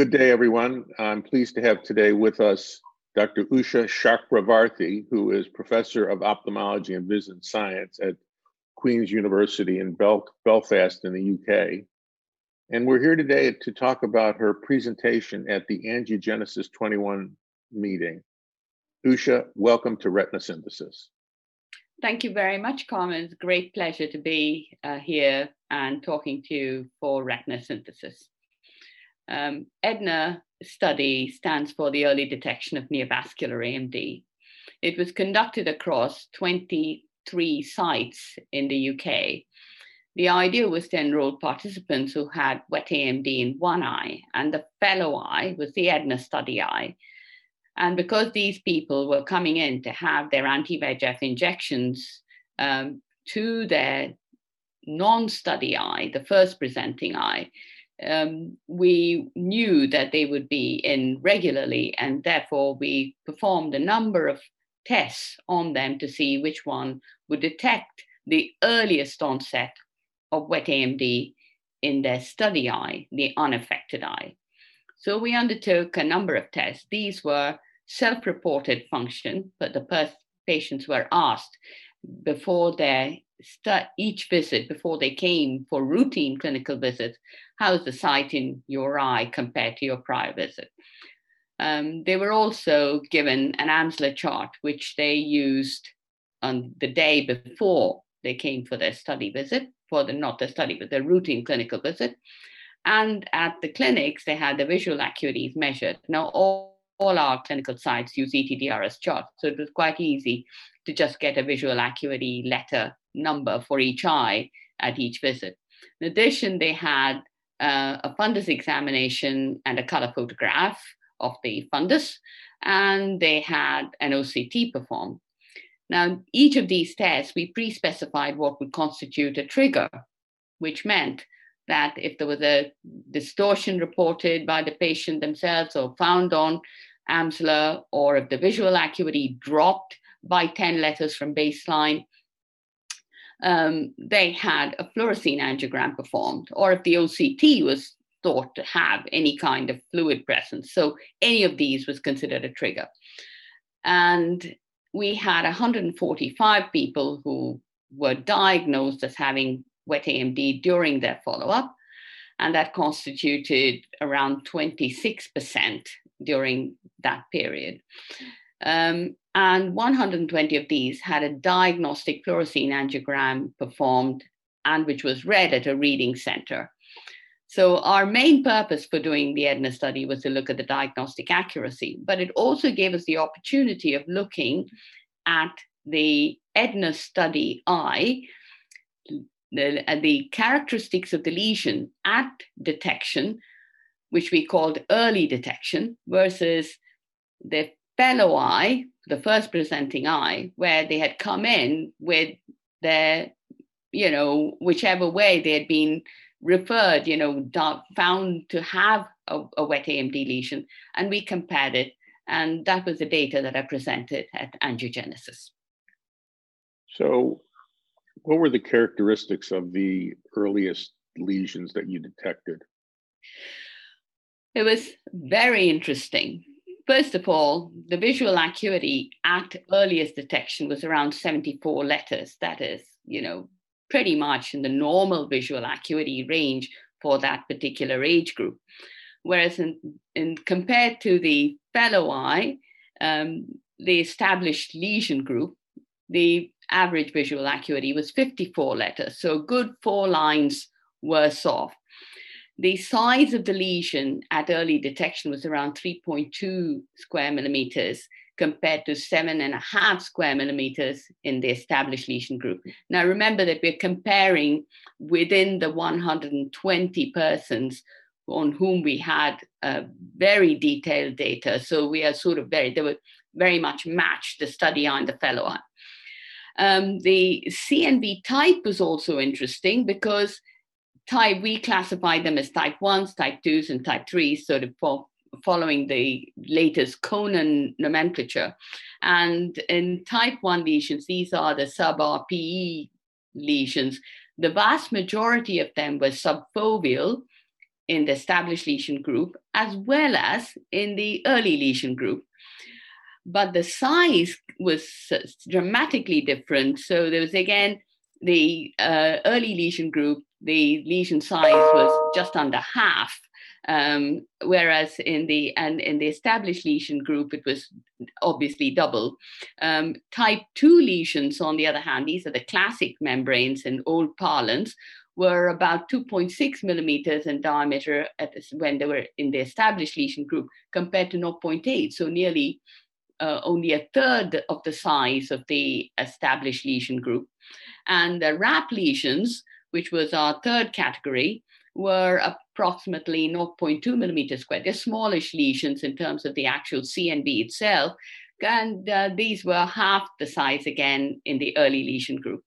Good day, everyone. I'm pleased to have today with us Dr. Usha Chakravarthy, who is professor of ophthalmology and vision science at Queen's University in Bel- Belfast in the UK. And we're here today to talk about her presentation at the Angiogenesis 21 meeting. Usha, welcome to Retina Synthesis. Thank you very much, Carmen. It's a great pleasure to be uh, here and talking to you for Retina Synthesis. Um, EDNA study stands for the early detection of neovascular AMD. It was conducted across 23 sites in the UK. The idea was to enroll participants who had wet AMD in one eye, and the fellow eye was the EDNA study eye. And because these people were coming in to have their anti VEGF injections um, to their non study eye, the first presenting eye, um, we knew that they would be in regularly, and therefore we performed a number of tests on them to see which one would detect the earliest onset of wet AMD in their study eye, the unaffected eye. So we undertook a number of tests. These were self reported function, but the patients were asked before their each visit before they came for routine clinical visits, how's the sight in your eye compared to your prior visit? Um, they were also given an Amsler chart, which they used on the day before they came for their study visit, for the not the study, but their routine clinical visit. And at the clinics, they had the visual acuities measured. Now, all, all our clinical sites use ETDRS charts, so it was quite easy to just get a visual acuity letter number for each eye at each visit. In addition, they had uh, a fundus examination and a color photograph of the fundus, and they had an OCT performed. Now, each of these tests, we pre specified what would constitute a trigger, which meant that if there was a distortion reported by the patient themselves or found on Amsler, or if the visual acuity dropped by 10 letters from baseline, um, they had a fluorescein angiogram performed, or if the OCT was thought to have any kind of fluid presence. So any of these was considered a trigger. And we had 145 people who were diagnosed as having wet AMD during their follow up, and that constituted around 26% during that period. Um, and 120 of these had a diagnostic fluorescein angiogram performed and which was read at a reading center. So, our main purpose for doing the EDNA study was to look at the diagnostic accuracy, but it also gave us the opportunity of looking at the EDNA study eye, the, the characteristics of the lesion at detection, which we called early detection, versus the fellow eye, the first presenting eye, where they had come in with their, you know, whichever way they had been referred, you know, found to have a, a wet AMD lesion, and we compared it. And that was the data that I presented at angiogenesis. So, what were the characteristics of the earliest lesions that you detected? It was very interesting First of all, the visual acuity at earliest detection was around 74 letters. That is, you know, pretty much in the normal visual acuity range for that particular age group. Whereas in, in compared to the fellow eye, um, the established lesion group, the average visual acuity was 54 letters, so good four lines worse off. The size of the lesion at early detection was around 3.2 square millimeters compared to seven and a half square millimeters in the established lesion group. Now, remember that we're comparing within the 120 persons on whom we had uh, very detailed data. So we are sort of very, they were very much matched the study eye and the fellow eye. Um, the CNV type was also interesting because type, we classify them as type ones, type twos, and type threes, sort of following the latest Conan nomenclature. And in type one lesions, these are the sub RPE lesions. The vast majority of them were subfoveal in the established lesion group as well as in the early lesion group. But the size was dramatically different. So there was again the uh, early lesion group, the lesion size was just under half. Um, whereas in the and in the established lesion group, it was obviously double. Um, type 2 lesions, on the other hand, these are the classic membranes in old parlance, were about 2.6 millimeters in diameter this, when they were in the established lesion group compared to 0.8, so nearly uh, only a third of the size of the established lesion group. And the RAP lesions, which was our third category, were approximately 0.2 millimeters squared. They're smallish lesions in terms of the actual CNV itself. And uh, these were half the size again in the early lesion group.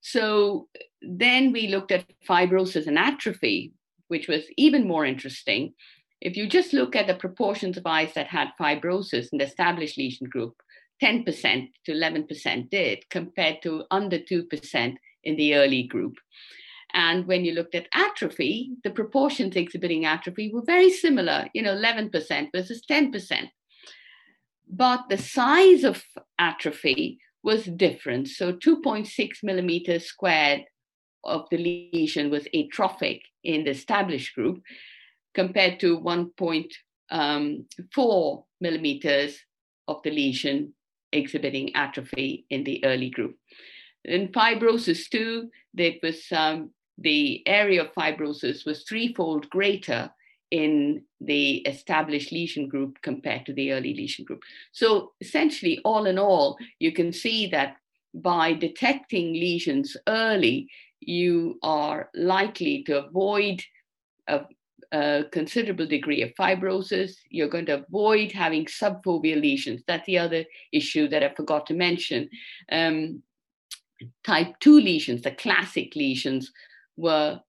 So then we looked at fibrosis and atrophy, which was even more interesting. If you just look at the proportions of eyes that had fibrosis in the established lesion group, 10% to 11% did, compared to under 2% in the early group. And when you looked at atrophy, the proportions exhibiting atrophy were very similar, you know, 11% versus 10%. But the size of atrophy was different. So 2.6 millimeters squared of the lesion was atrophic in the established group compared to 1.4 um, millimeters of the lesion exhibiting atrophy in the early group. In fibrosis too, there was um, the area of fibrosis was threefold greater in the established lesion group compared to the early lesion group. So essentially, all in all, you can see that by detecting lesions early, you are likely to avoid a, a, considerable degree of fibrosis. You're going to avoid having subfoveal lesions. That's the other issue that I forgot to mention. Um, type 2 lesions, the classic lesions, were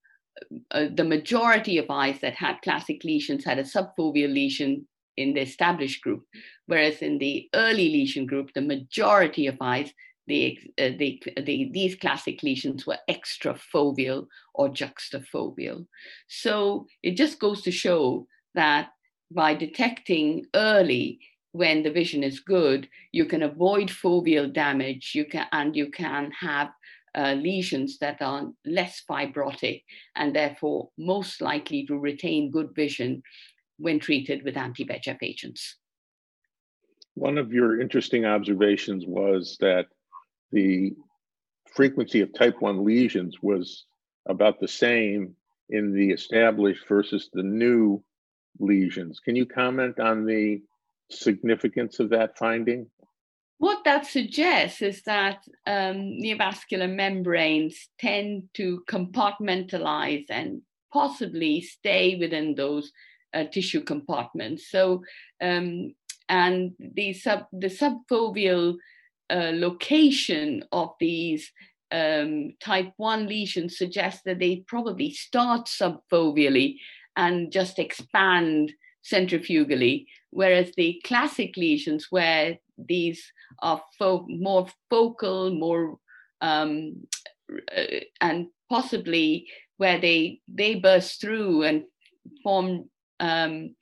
uh, the majority of eyes that had classic lesions had a subfoveal lesion in the established group, whereas in the early lesion group, the majority of eyes, the, uh, the, the, these classic lesions were extrafoveal or juxtafoveal. So it just goes to show that by detecting early when the vision is good, you can avoid foveal damage you can, and you can have uh, lesions that are less fibrotic and therefore most likely to retain good vision when treated with anti-VEGF agents. One of your interesting observations was that the frequency of type 1 lesions was about the same in the established versus the new lesions. Can you comment on the significance of that finding? What that suggests is that um, neovascular membranes tend to compartmentalize and possibly stay within those uh, tissue compartments. So, um, and the sub the subfoveal location of these um, type 1 lesions suggests that they probably start subfoveally and just expand centrifugally, whereas the classic lesions, where these are fo- more focal, more um, uh, and possibly where they they burst through and form um,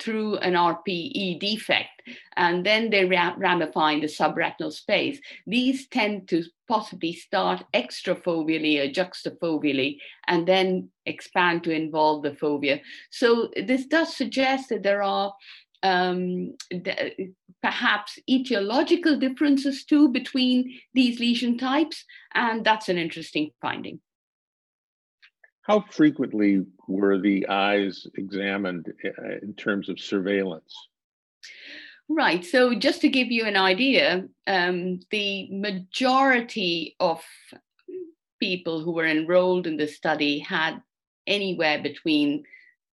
through an RPE defect, and then they ramify in the subretinal space. These tend to possibly start extrafoveally or juxtafoveally and then expand to involve the fovea. So this does suggest that there are um, perhaps etiological differences too between these lesion types, and that's an interesting finding. How frequently were the eyes examined uh, in terms of surveillance? Right. So, just to give you an idea, um, the majority of people who were enrolled in the study had anywhere between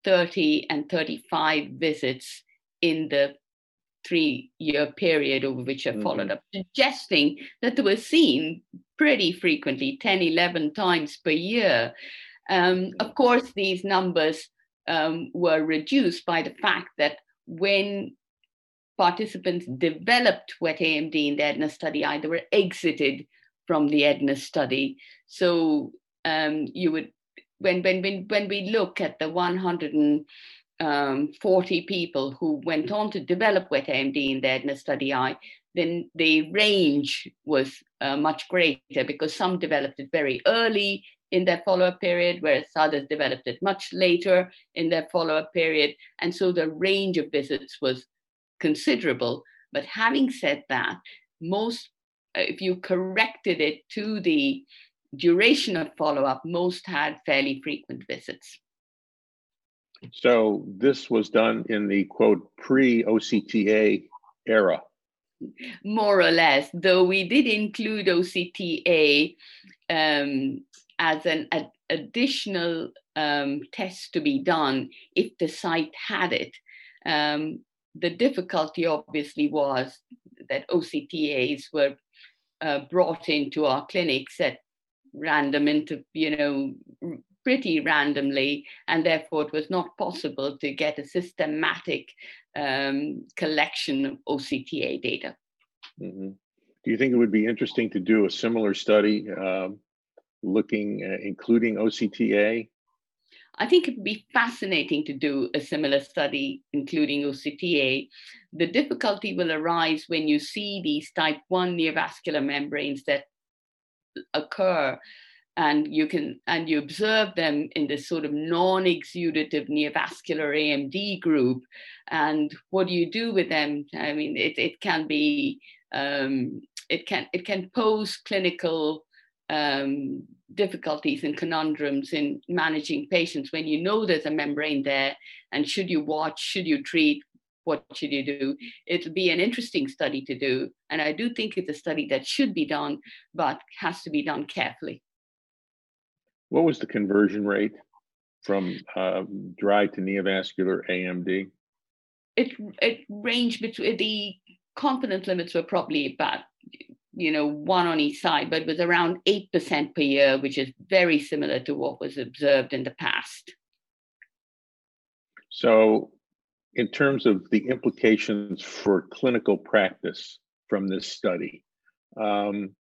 30 and 35 visits in the three year period over which I mm-hmm. followed up, suggesting that they were seen pretty frequently 10, 11 times per year. Um, of course, these numbers um, were reduced by the fact that when participants developed wet AMD in the EDNA study, either were exited from the EDNA study. So um, you would when when when when we look at the 140 um, people who went on to develop wet AMD in the EDNA study eye, then the range was uh, much greater because some developed it very early in their follow-up period, whereas others developed it much later in their follow-up period. And so the range of visits was considerable. But having said that, most, uh, if you corrected it to the duration of follow-up, most had fairly frequent visits. So this was done in the quote pre-OCTA era more or less, though we did include OCTA um, as an a, additional um, test to be done if the site had it. Um, the difficulty obviously was that OCTAs were uh, brought into our clinics at random, into, you know, pretty randomly, and therefore it was not possible to get a systematic um, collection of OCTA data. Mm-hmm. Do you think it would be interesting to do a similar study um, looking, uh, including OCTA? I think it would be fascinating to do a similar study, including OCTA. The difficulty will arise when you see these type 1 neovascular membranes that occur and you can and you observe them in this sort of non-exudative neovascular AMD group. And what do you do with them? I mean, it, it can be um, it can it can pose clinical um, difficulties and conundrums in managing patients when you know there's a membrane there and should you watch should you treat what should you do it'll be an interesting study to do and i do think it's a study that should be done but has to be done carefully what was the conversion rate from uh, dry to neovascular AMD? It it ranged between the confidence limits were probably about you know one on each side, but was around eight percent per year, which is very similar to what was observed in the past. So, in terms of the implications for clinical practice from this study, um,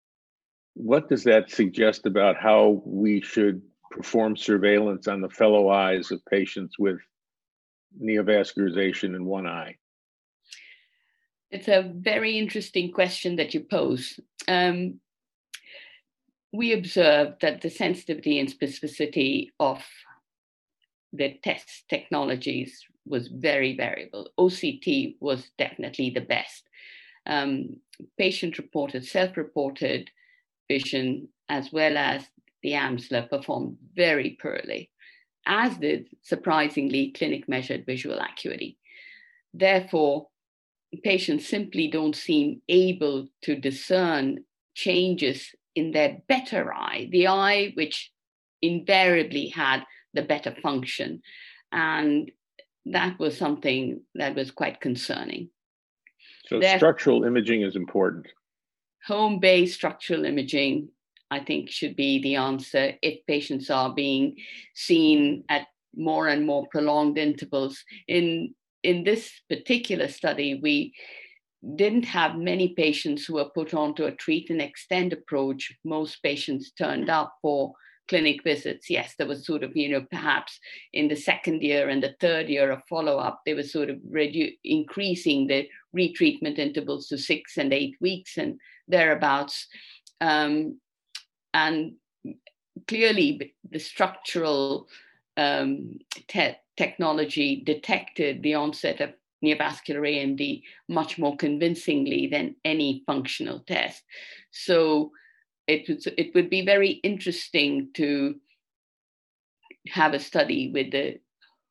what does that suggest about how we should perform surveillance on the fellow eyes of patients with neovascularization in one eye? It's a very interesting question that you pose. Um, we observed that the sensitivity and specificity of the test technologies was very variable. OCT was definitely the best. Um, patient reported, self reported vision, as well as the Amsler performed very poorly, as did surprisingly clinic measured visual acuity. Therefore, patients simply don't seem able to discern changes in their better eye, the eye which invariably had the better function. And that was something that was quite concerning. So, structural imaging is important home based structural imaging, I think, should be the answer if patients are being seen at more and more prolonged intervals. In, in this particular study, we didn't have many patients who were put onto a treat and extend approach. Most patients turned up for clinic visits. Yes, there was sort of, you know, perhaps in the second year and the third year of follow up, they were sort of redu- increasing the retreatment intervals to six and eight weeks and thereabouts. Um, and clearly, the structural um, te- technology detected the onset of neovascular AMD much more convincingly than any functional test. So it would, it would be very interesting to have a study with the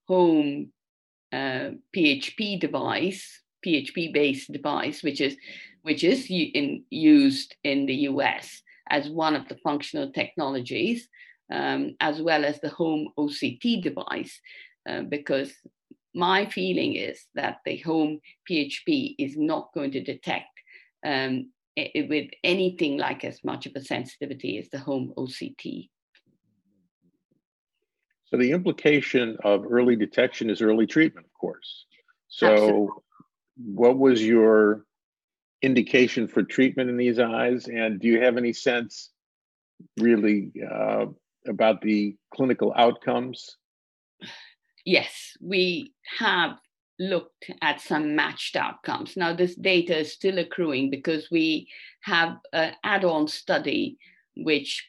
home uh, PHP device, PHP based device, which is which is in, used in the US as one of the functional technologies, um, as well as the home OCT device, uh, because my feeling is that the home PHP is not going to detect um, it, with anything like as much of a sensitivity as the home OCT. So the implication of early detection is early treatment, of course. So Absolutely. what was your indication for treatment in these eyes? And do you have any sense really uh, about the clinical outcomes? Yes, we have looked at some matched outcomes. Now, this data is still accruing because we have an add on study which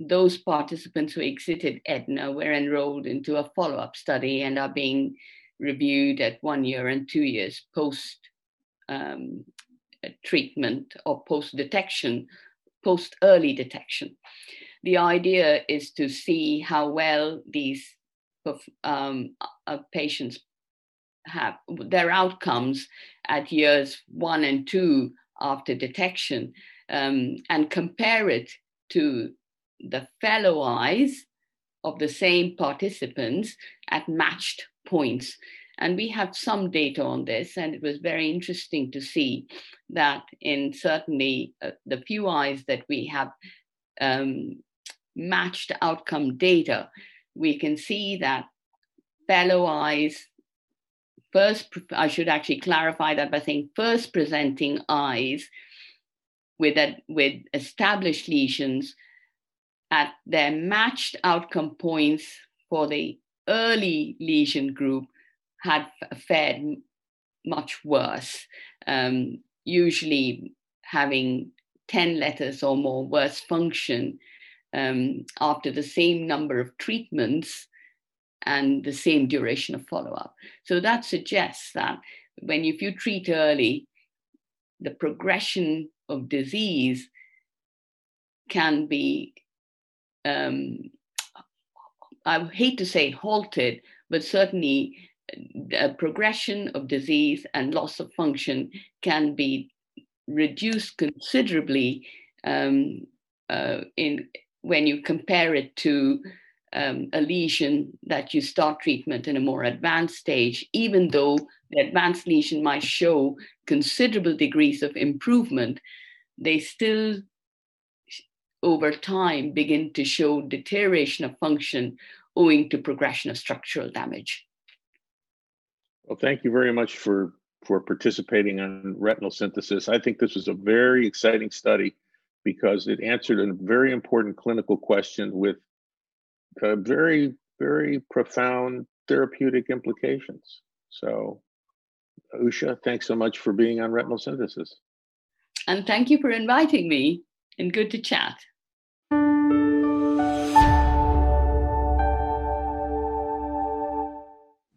those participants who exited Edna were enrolled into a follow up study and are being reviewed at one year and two years post um, treatment or post detection, post early detection. The idea is to see how well these um, uh, patients have their outcomes at years one and two after detection um, and compare it to the fellow eyes of the same participants at matched points. And we have some data on this, and it was very interesting to see that in certainly uh, the few eyes that we have um, matched outcome data, we can see that fellow eyes first, I should actually clarify that by saying first presenting eyes with, a, with established lesions at their matched outcome points for the early lesion group had fared much worse, um, usually having 10 letters or more worse function um, after the same number of treatments and the same duration of follow-up. So that suggests that when if you treat early, the progression of disease can be um, I hate to say halted, but certainly a progression of disease and loss of function can be reduced considerably um, uh, in when you compare it to um, a lesion that you start treatment in a more advanced stage, even though the advanced lesion might show considerable degrees of improvement, they still over time begin to show deterioration of function owing to progression of structural damage. Well, thank you very much for, for participating on retinal synthesis. I think this was a very exciting study because it answered a very important clinical question with uh, very, very profound therapeutic implications. So, Usha, thanks so much for being on retinal synthesis. And thank you for inviting me and good to chat.